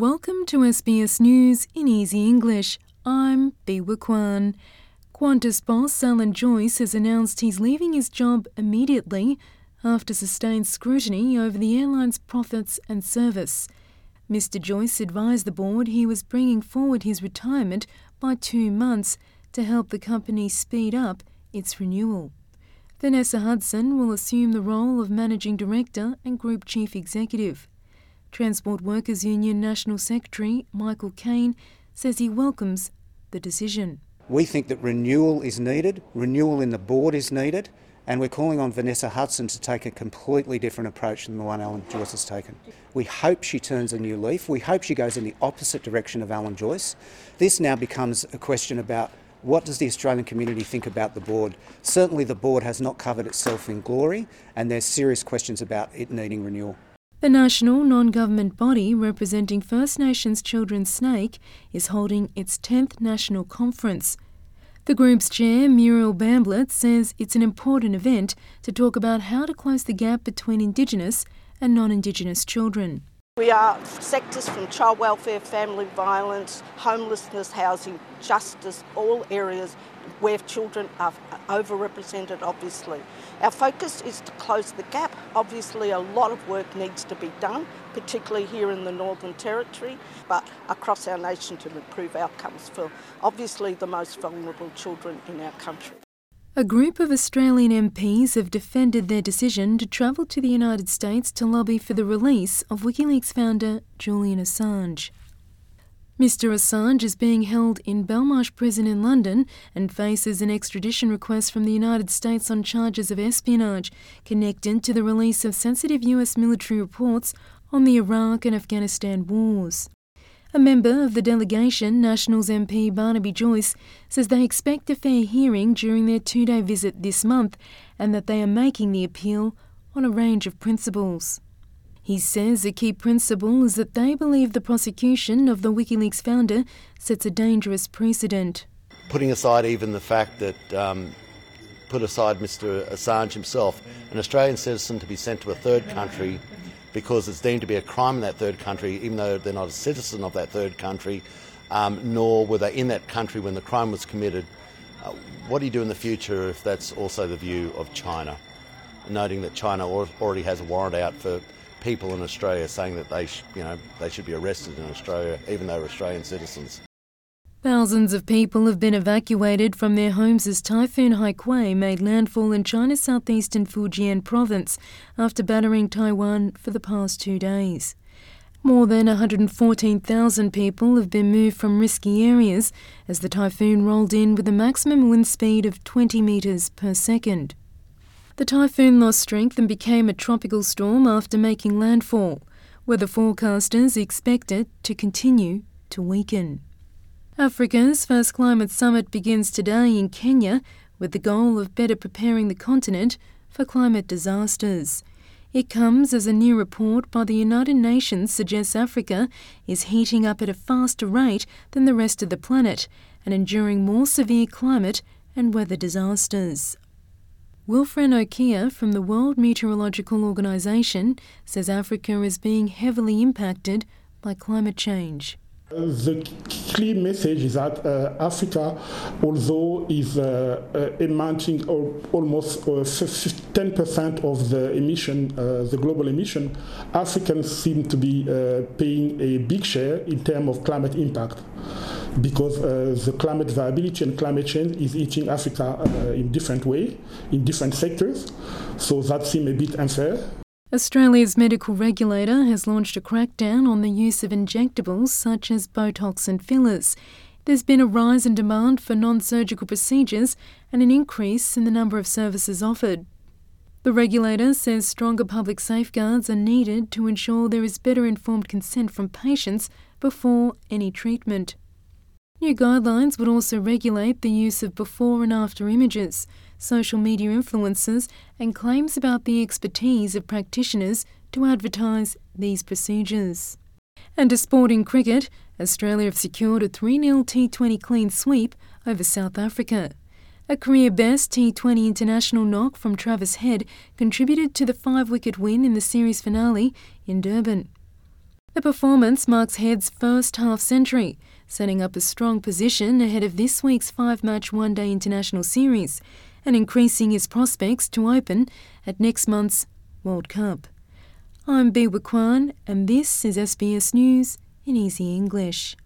Welcome to SBS News in Easy English. I'm Biwa Kwan. Qantas boss Alan Joyce has announced he's leaving his job immediately after sustained scrutiny over the airline's profits and service. Mr. Joyce advised the board he was bringing forward his retirement by two months to help the company speed up its renewal. Vanessa Hudson will assume the role of Managing Director and Group Chief Executive. Transport Workers Union National Secretary Michael Kane says he welcomes the decision. We think that renewal is needed, renewal in the board is needed, and we're calling on Vanessa Hudson to take a completely different approach than the one Alan Joyce has taken. We hope she turns a new leaf. We hope she goes in the opposite direction of Alan Joyce. This now becomes a question about what does the Australian community think about the board? Certainly, the board has not covered itself in glory, and there's serious questions about it needing renewal. The national non government body representing First Nations children SNAICC is holding its 10th national conference. The group's chair, Muriel Bamblett, says it's an important event to talk about how to close the gap between Indigenous and non Indigenous children. We are sectors from child welfare, family violence, homelessness, housing, justice, all areas where children are overrepresented, obviously. Our focus is to close the gap. Obviously, a lot of work needs to be done, particularly here in the Northern Territory, but across our nation to improve outcomes for obviously the most vulnerable children in our country. A group of Australian MPs have defended their decision to travel to the United States to lobby for the release of WikiLeaks founder Julian Assange. Mr. Assange is being held in Belmarsh Prison in London and faces an extradition request from the United States on charges of espionage connected to the release of sensitive US military reports on the Iraq and Afghanistan wars. A member of the delegation, Nationals MP Barnaby Joyce, says they expect a fair hearing during their two day visit this month and that they are making the appeal on a range of principles. He says a key principle is that they believe the prosecution of the WikiLeaks founder sets a dangerous precedent. Putting aside even the fact that, um, put aside Mr. Assange himself, an Australian citizen to be sent to a third country because it's deemed to be a crime in that third country, even though they're not a citizen of that third country, um, nor were they in that country when the crime was committed. Uh, what do you do in the future if that's also the view of China? Noting that China already has a warrant out for people in Australia saying that they, sh- you know, they should be arrested in Australia, even though they're Australian citizens. Thousands of people have been evacuated from their homes as Typhoon Haikui made landfall in China's southeastern Fujian province after battering Taiwan for the past two days. More than 114,000 people have been moved from risky areas as the typhoon rolled in with a maximum wind speed of 20 metres per second. The typhoon lost strength and became a tropical storm after making landfall. Weather forecasters expect it to continue to weaken. Africa's first climate summit begins today in Kenya with the goal of better preparing the continent for climate disasters. It comes as a new report by the United Nations suggests Africa is heating up at a faster rate than the rest of the planet and enduring more severe climate and weather disasters. Wilfred Okia from the World Meteorological Organization says Africa is being heavily impacted by climate change. The clear message is that uh, Africa, although is uh, uh, emitting almost 10% uh, of the emission, uh, the global emission, Africans seem to be uh, paying a big share in terms of climate impact because the climate viability and climate change is eating Africa in different way, in different sectors. So that seems a bit unfair. Australia's medical regulator has launched a crackdown on the use of injectables such as Botox and fillers. There's been a rise in demand for non surgical procedures and an increase in the number of services offered. The regulator says stronger public safeguards are needed to ensure there is better informed consent from patients before any treatment. New guidelines would also regulate the use of before and after images, social media influencers, and claims about the expertise of practitioners to advertise these procedures. And to sporting cricket, Australia have secured a 3 0 T20 clean sweep over South Africa. A career best T20 international knock from Travis Head contributed to the five wicket win in the series finale in Durban. The performance marks Head's first half century, setting up a strong position ahead of this week's five match one day international series and increasing his prospects to open at next month's World Cup. I'm Biwa Kwan, and this is SBS News in Easy English.